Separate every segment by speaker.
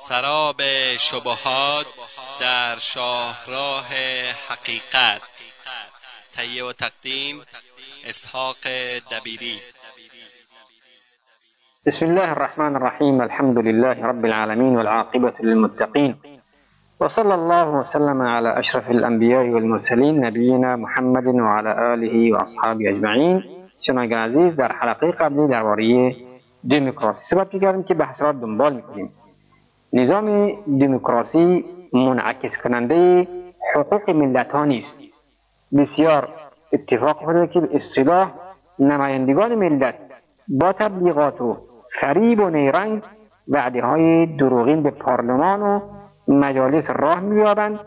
Speaker 1: سراب شبهات در شاهراه حقیقت. تهیه و تقدیم اسحاق دبیری.
Speaker 2: بسم الله الرحمن الرحيم الحمد لله رب العالمين والعاقبة للمتقين وصلى الله وسلم على أشرف الأنبياء والمرسلين نبينا محمد وعلى آله وأصحابه أجمعين شنوندگان عزیز در حلقه قبلی درباره دموکراسی صحبت کردیم که بحث را دنبال می‌کنیم. نظام دموکراسی منعکس کننده حقوق ملت ها نیست. بسیار اتفاق افتاده که به اصطلاح نمایندگان ملت با تبلیغات و فریب و نیرنگ وعده های دروغین به پارلمان و مجالس راه مییابند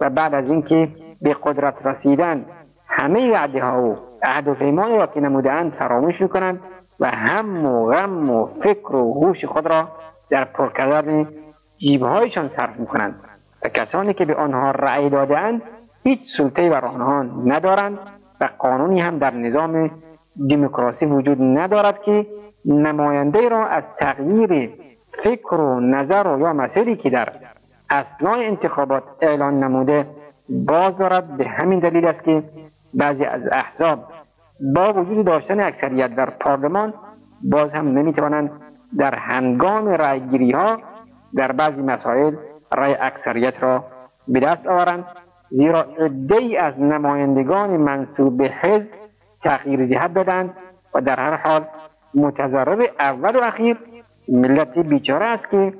Speaker 2: و بعد از اینکه به قدرت رسیدن همه وعده ها و عهد و پیمان را که نمودهاند فراموش می‌کنند و هم و غم و فکر و هوش خود را در پر جیبهایشان صرف می‌کنند و کسانی که به آنها رأی دادهاند هیچ سلطه بر آنها ندارند و قانونی هم در نظام دموکراسی وجود ندارد که نماینده را از تغییر فکر و نظر و یا مسیری که در اصنای انتخابات اعلان نموده باز دارد به همین دلیل است که بعضی از احزاب با وجود داشتن اکثریت در پارلمان باز هم نمی‌توانند در هنگام رأیگیری ها در بعضی مسائل رأی اکثریت را به دست آورند زیرا عده از نمایندگان منصوب به حزب تغییر جهت دادند و در هر حال متضرر اول و اخیر ملت بیچاره است که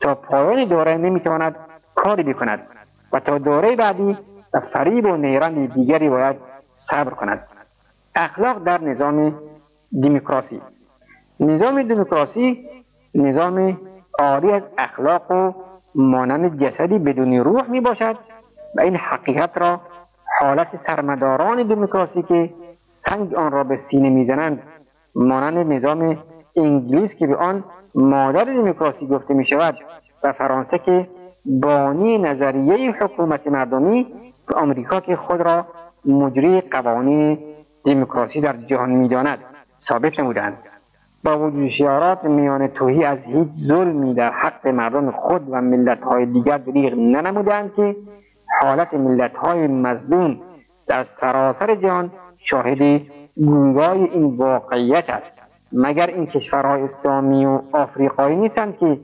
Speaker 2: تا پایان دوره نمی‌تواند کاری بکند و تا دوره بعدی و فریب و نیرند دیگری باید صبر کند. اخلاق در نظام دموکراسی. نظام دموکراسی نظام عاری از اخلاق و مانند جسدی بدون روح می باشد و این حقیقت را حالت سرمداران دموکراسی که سنگ آن را به سینه می‌زنند مانند نظام انگلیس که به آن مادر دموکراسی گفته می شود و فرانسه که بانی نظریه حکومت مردمی و آمریکا که خود را مجری قوانین دموکراسی در جهان می‌داند ثابت نمودند. با وجود شعارات میان توهی از هیچ ظلمی در حق مردم خود و ملتهای دیگر دریغ ننمودند که حالت ملتهای مظلوم در سراسر جهان شاهد گویای این واقعیت است. مگر این کشورهای اسلامی و آفریقایی نیستند که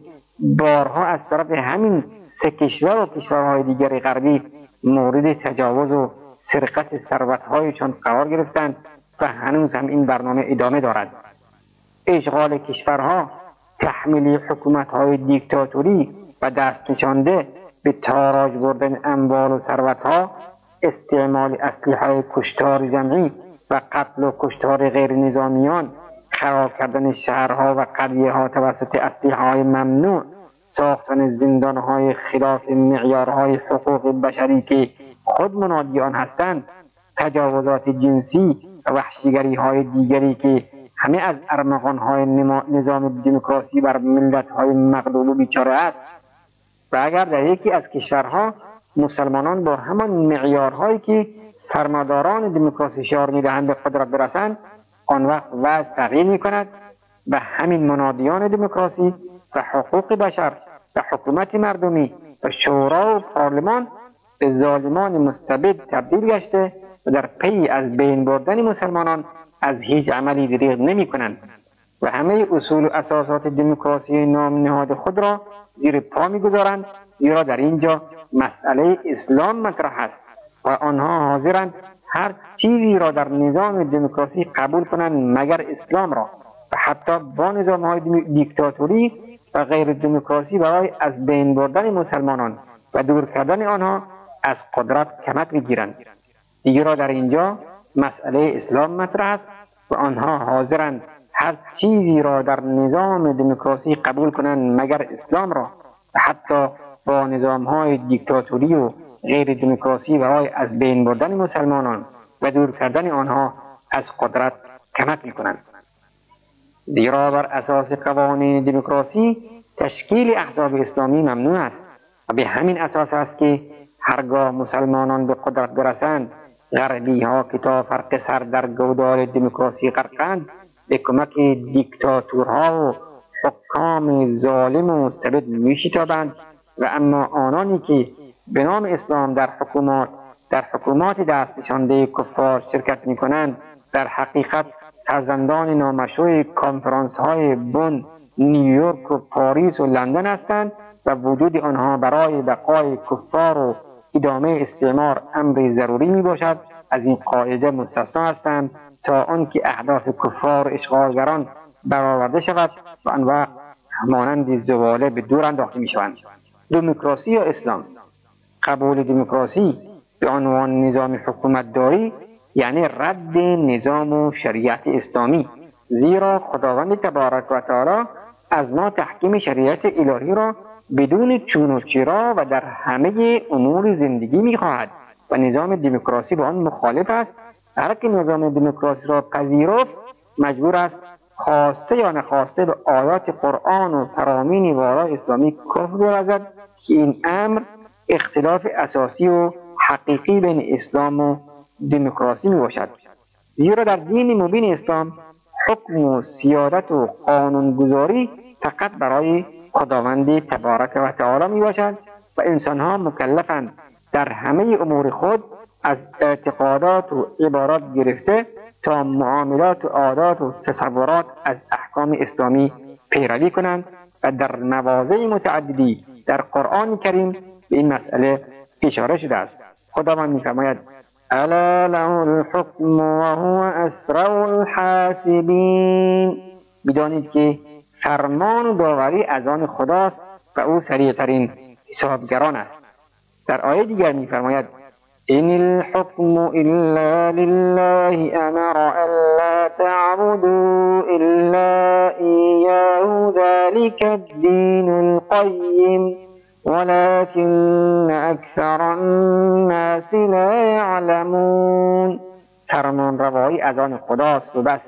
Speaker 2: بارها از طرف همین سه کشور و کشورهای دیگر غربی مورد تجاوز و سرقت ثروتهایشان قرار گرفتند و هنوز هم این برنامه ادامه دارد؟ اشغال کشورها تحمیل حکومتهای دیکتاتوری و دست نشانده به تاراج بردن اموال و ثروتها استعمال اسلحه کشتار جمعی و قتل و کشتار غیر نظامیان خراب کردن شهرها و قریه ها توسط اسلحه های ممنوع ساختن زندان های خلاف معیارهای حقوق بشری که خود منادی آن هستند تجاوزات جنسی و وحشیگری های دیگری که همه از ارمغان های نظام دموکراسی بر ملت های مغلوب و بیچاره است. و اگر در یکی از کشورها مسلمانان با همان معیارهایی که فرماداران دموکراسی شعار می‌دهند به قدرت برسند آن وقت وضع تغییر می کند و همین منادیان دموکراسی و حقوق بشر و حکومت مردمی و شورا و پارلمان به ظالمان مستبد تبدیل گشته و در پی از بین بردن مسلمانان از هیچ عملی دریغ نمی کنند و همه اصول و اساسات دموکراسی نام نهاد خود را زیر پا می‌گذارند زیرا در اینجا مسئله اسلام مطرح است و آنها حاضرند هر چیزی را در نظام دموکراسی قبول کنند مگر اسلام را و حتی با نظام های دیکتاتوری و غیر دموکراسی برای از بین بردن مسلمانان و دور کردن آنها از قدرت کمک بگیرند دیگه در اینجا مسئله اسلام مطرح است. و آنها حاضرند هر چیزی را در نظام دموکراسی قبول کنند مگر اسلام را و حتی با نظام های دیکتاتوری و غیر دموکراسی برای از بین بردن مسلمانان و دور کردن آنها از قدرت کمک می‌کنند. زیرا بر اساس قوانین دموکراسی تشکیل احزاب اسلامی ممنوع است و به همین اساس است که هرگاه مسلمانان به قدرت برسند غربی ها که تا فرق سر در گودال دموکراسی غرقند به کمک دیکتاتورها و حکام ظالم و مستبد میشتابند و اما آنانی که به نام اسلام در حکومات در حکومات دست نشانده کفار شرکت می کنند در حقیقت فرزندان نامشروع کانفرانس های بن نیویورک و پاریس و لندن هستند و وجود آنها برای بقای کفار و ادامه استعمار امر ضروری می باشد از این قاعده مستثنا هستند تا آنکه اهداف کفار و اشغالگران برآورده شود و آن وقت مانند زواله به دور انداخته می شوند دموکراسی یا اسلام؟ قبول دموکراسی به عنوان نظام حکومت داری یعنی رد نظام و شریعت اسلامی. زیرا خداوند تبارک و تعالی از ما تحکیم شریعت الهی را بدون چون و چرا و در همه امور زندگی می‌خواهد و نظام دموکراسی با آن مخالف است. هر که نظام دموکراسی را پذیرفت مجبور است خواسته یا نخواسته به آیات قرآن و فرامین وارای اسلامی کفر برزد که این امر اختلاف اساسی و حقیقی بین اسلام و دموکراسی می باشد زیرا در دین مبین اسلام حکم و سیادت و قانونگذاری فقط برای خداوند تبارک و تعالی می باشد و انسانها مکلفند در همه امور خود از اعتقادات و عبارات گرفته تا معاملات و عادات و تصورات از احکام اسلامی پیروی کنند و در مواضع متعددی در قرآن کریم به این مسئله اشاره شده است. خداوند میفرماید ألا له الحکم وهو أسرع الحاسبین بدانید که فرمان و داوری از آن خداست و أو سریعترین حسابگران است. در آیه دیگر میفرماید إن الحكم إلا لله أمر ألا تعبدوا إلا إياه ذلك الدين القيم ولكن أكثر الناس لا يعلمون. فرمان روایی از آن خداست و بس.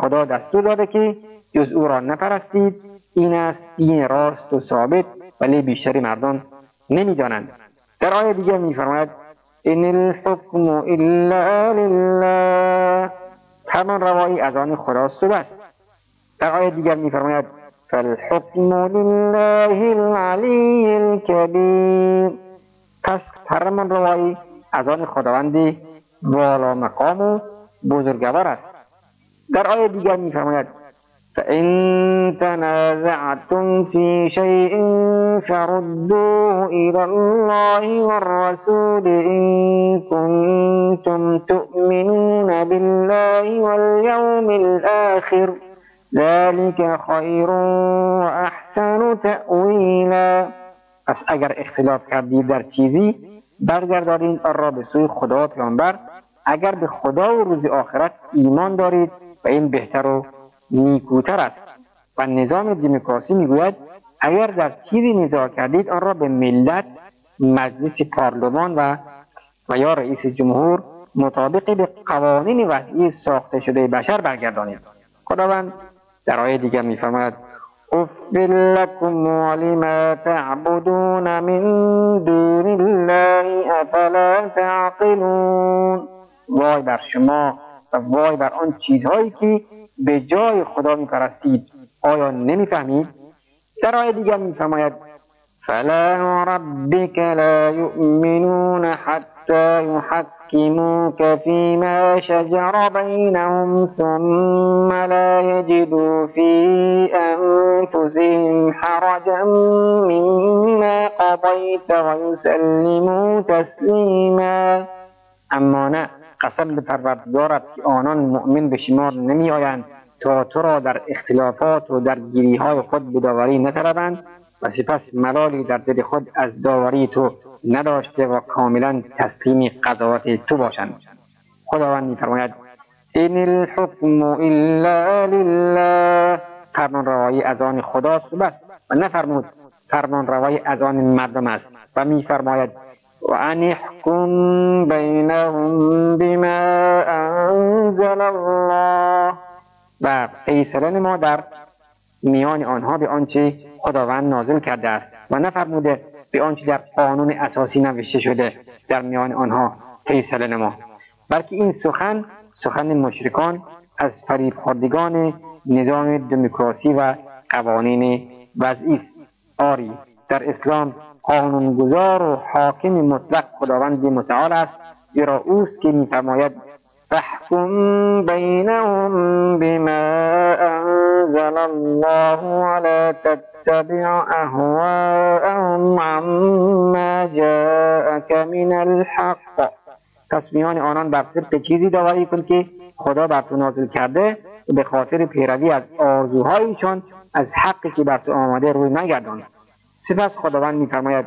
Speaker 2: خدا دستور داده که جز او را نپرستید. این است دین راست و ثابت ولی بیشتری مردان نمی‌دانند. در آیه دیگر میفرماید این الحکم الا لله. فرمان روایی از آن خداست و بس. در آیه دیگر میفرماید فالحکم لله العلی الكبیر پس فرمان روایی از آن خداوند بالا مقام و بزرگوار است. در آیه دیگر میفرماید فإن تنازعتم في شيء فردوه إلى الله والرسول إن كنتم تؤمنون بالله واليوم الآخر ذلك وأحسن تأویلا پس اگر اختلاف کردید در چیزی برگردارید آن را به سوی خدا و پیامبر. اگر به خدا و روز آخرت ایمان دارید و این بهتر و نیکوتر است. و نظام دموکراسی می‌گوید اگر در چیزی نزاع کردید آن را به ملت مجلس پارلمان و و یا رئیس جمهور مطابق به قوانین وضعی ساخته شده بشر برگردانید. خداوند در آیه دیگر میفرماید افل لكم ولما تعبدون من دون الله افلا تعقلون. وای بر شما و وای بر آن چیزهایی که به جای خدا میپرستید. آیا نمی‌فهمید؟ در آیه دیگر میفرماید فلا ربك لا يؤمنون حتى يحكموك فيما شجر بينهم ثم لا يجدوا في أنفسهم حرجا مما قضيت ويسلموا تسليما. اما نه قسم به پروردگارت که آنان مؤمن به شمار نمی آیند تا تو را در اختلافات و در گیری های خود به داوری نطلبند و سپس ملالی در دل خود از داوری تو نداشته و کاملا تسلیم قضاوت تو باشند. خداوند میفرماید این الحکم الا لله. فرمان روایی از آن خداست و بس. و نفرمود فرمان روایی از آن مردم است. و میفرماید وأن احكم بينهم بما أنزل الله. و فیصله ما در میان آنها به آنچه خداوند نازل کرده است و نفرموده به آنچه در قانون اساسی نوشته شده در میان آنها فیصله نما. بلکه این سخن سخن مشرکان از فریب خوردگان نظام دموکراسی و قوانین وضعی است. آری در اسلام قانونگذار و حاکم مطلق خداوند متعال است زیرا اوست که میفرماید فاحكم بينهم بما أنزل الله ولا تتبع أهواءهم عما جاءك من الحق. پس میان آنان بر صدق چیزی داوری کن که خدا بر تو نازل کرده به خاطر پیروی از آرزوهایشان از حقی که بر تو آماده روی نگردان سپس خداوند میفرماید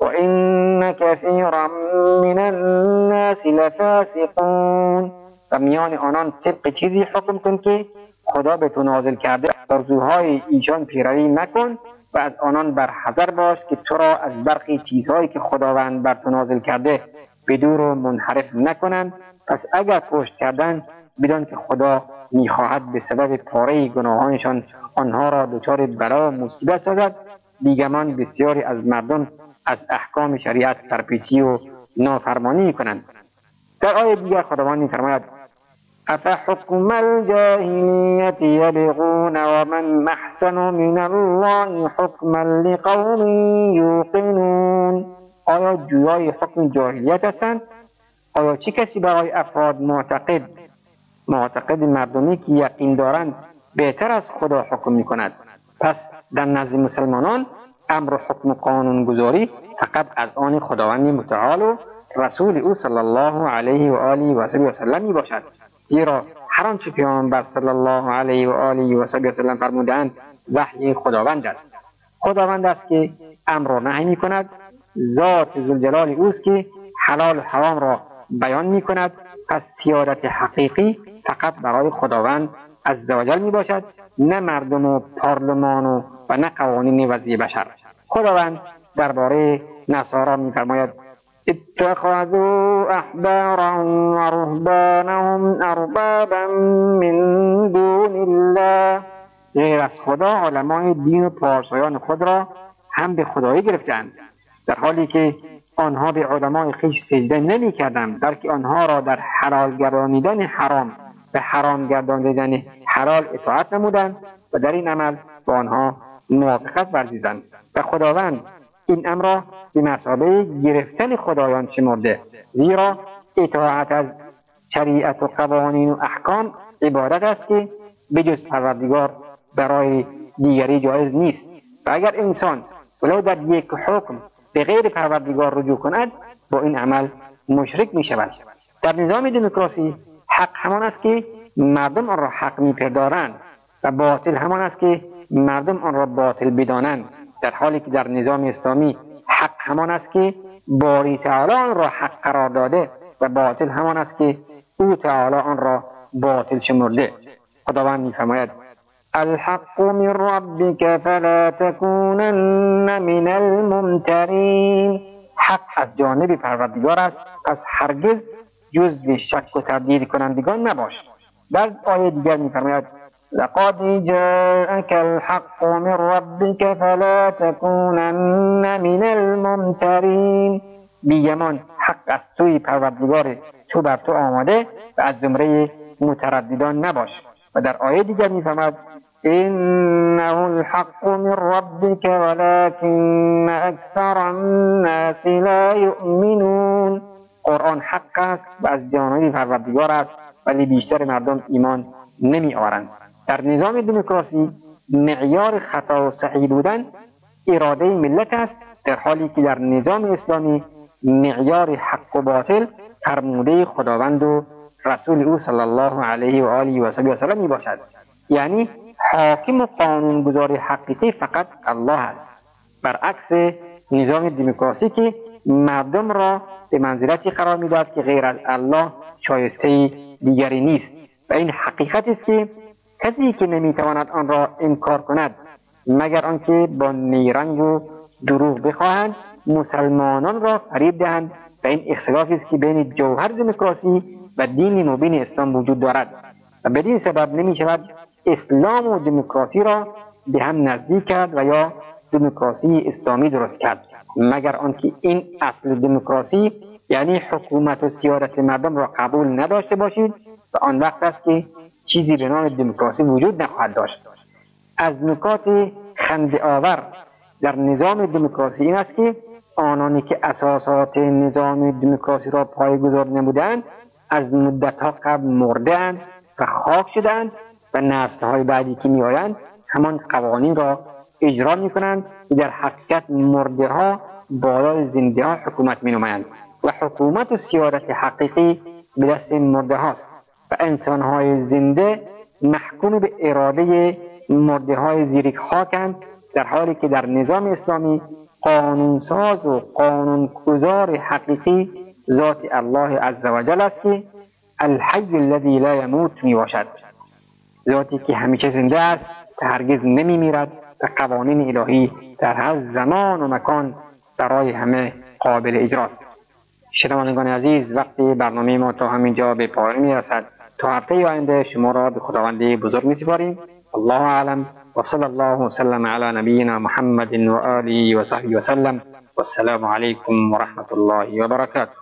Speaker 2: وإن كثيرا من الناس لفاسقون و میان آنان طبق چیزی حکم کن که خدا به تو نازل کرده آرزوهای ایشان پیروی نکن و از آنان بر حذر باش که تو را از برخی چیزهایی که خداوند بر تو نازل کرده به و منحرف نکنند پس اگر پشت کردن بدان که خدا می‌خواهد به سبب پاره گناهانشان آنها را دچار بلا و مصیبت سازد. بیگمان بسیاری از مردم از احکام شریعت سرپیچی و نافرمانی کنند. در آیه دیگر خداوند میفرماید افحکم الجاهلیت یبغون ومن احسن من الله حکما لقوم یوقنون. آیا جویای حکم جاهلیت هستند؟ آیا چه کسی برای افراد معتقد معتقد مردمی که یقین دارند بهتر از خدا حکم می کند پس در نزد مسلمانان امر و حکم قانون گذاری فقط از آن خداوند متعال و رسول او صلی الله علیه و آله و سلم می باشد. زیرا هر آنچه پیامبر صلی الله علیه و آله و سلم فرمودند وحی خداوند است. خداوند است که امر و نهی می کند ذات زلجلال اوست که حلال و حرام را بیان می کند. پس سیادت حقیقی فقط برای خداوند عزوجل می باشد. نه مردم و پارلمان و, و نه قوانین وضعی بشر. خداوند درباره نصارا میفرماید اتخذوا احبارهم ورهبانهم اربابا من دون الله. غیر از خدا علمای دین و پارسایان خود را هم به خدایی گرفتند. در حالی که آنها به علمای خیش سجده نمی کردند بلکه آنها را در حلال گردانیدن حرام به حرام گردانیدن حلال اطاعت نمودند و در این عمل با آنها موافقت ورزیدند و خداوند این امر را به مسابه گرفتن خدایان شمرده زیرا اطاعت از شریعت و قوانین و احکام عبادت است که بجز پروردگار برای دیگری جایز نیست. و اگر انسان ولو در یک حکم به غیر پروردگار رجوع کند با این عمل مشرک می شود در نظام دموکراسی حق همان است که مردم آن را حق میپندارند و باطل همان است که مردم آن را باطل بدانند. در حالی که در نظام اسلامی حق همان است که باری تعالی آن را حق قرار داده و باطل همان است که او تعالی آن را باطل شمرده. خداوند میفرماید الحق من ربك فلا تكونن من الممترین. حق از جانب پروردگار است پس هرگز جزو شک و تردید کنندگان نباش. در آیه دیگر میفرماید لقد جاءك الحق من ربك فلا تكونن من الممترین بیگمان حق از سوی پروردگار تو بر تو آماده و از زمره مترددان نباش. و در آیه دیگر میفرماید إنه الحق من ربك ولكن أكثر الناس لا يؤمنون. قرآن حق است و از جانب پروردگار است ولی بیشتر مردم ایمان نمی آورند در نظام دموکراسی معیار خطا و صحیح بودن اراده ملت است در حالی که در نظام اسلامی معیار حق و باطل فرموده خداوند و رسول او صلی الله علیه و آله و سلم می باشد یعنی حاکم و قانونگذار حقیقی فقط الله است. برعکس نظام دموکراسی که مردم را به منزلتی قرار می‌داد که غیر از الله شایسته دیگری نیست. و این حقیقت است که کسی که نمی‌تواند آن را انکار کند مگر آنکه با نیرنگ و دروغ بخواهند مسلمانان را فریب دهند. و این اختلافی است که بین جوهر دموکراسی و دین مبین اسلام وجود دارد. و بدین سبب نمی شود اسلام و دموکراسی را به هم نزدیک کرد و یا دموکراسی اسلامی درست کرد. مگر آنکه این اصل دموکراسی یعنی حکومت و سیادت مردم را قبول نداشته باشید و آن وقت است که چیزی به نام دموکراسی وجود نخواهد داشت. از نکات خند آور در نظام دموکراسی این است که آنانی که اساسات نظام دموکراسی را پایگذار نمودند از مدتها قبل مردهاند و خاک شدند و نسلهای بعدی که میآیند همان قوانین را اجرا می کنند که در حقیقت مرده ها بالای زنده ها حکومت می نمایند و حکومت و حقیقی به دست مرده هاست و انسان های زنده محکوم به اراده مرده های زیرک خاکند در حالی که در نظام اسلامی قانونساز و قانونگذار حقیقی ذات الله عز وجل است که الحی الذی لا یموت می باشد ذاتی که همیشه زنده است و هرگز نمی میرد و قوانین الهی در هر زمان و مکان برای همه قابل اجراست شنوندگان عزیز وقتی برنامه ما تا همینجا به پایان می‌رسد تا هفته آینده شما را به خداوند بزرگ میسپاریم. الله اعلم. وصلى الله وسلم على نبينا محمد وآله وصحبه وسلم والسلام عليكم ورحمة الله وبركاته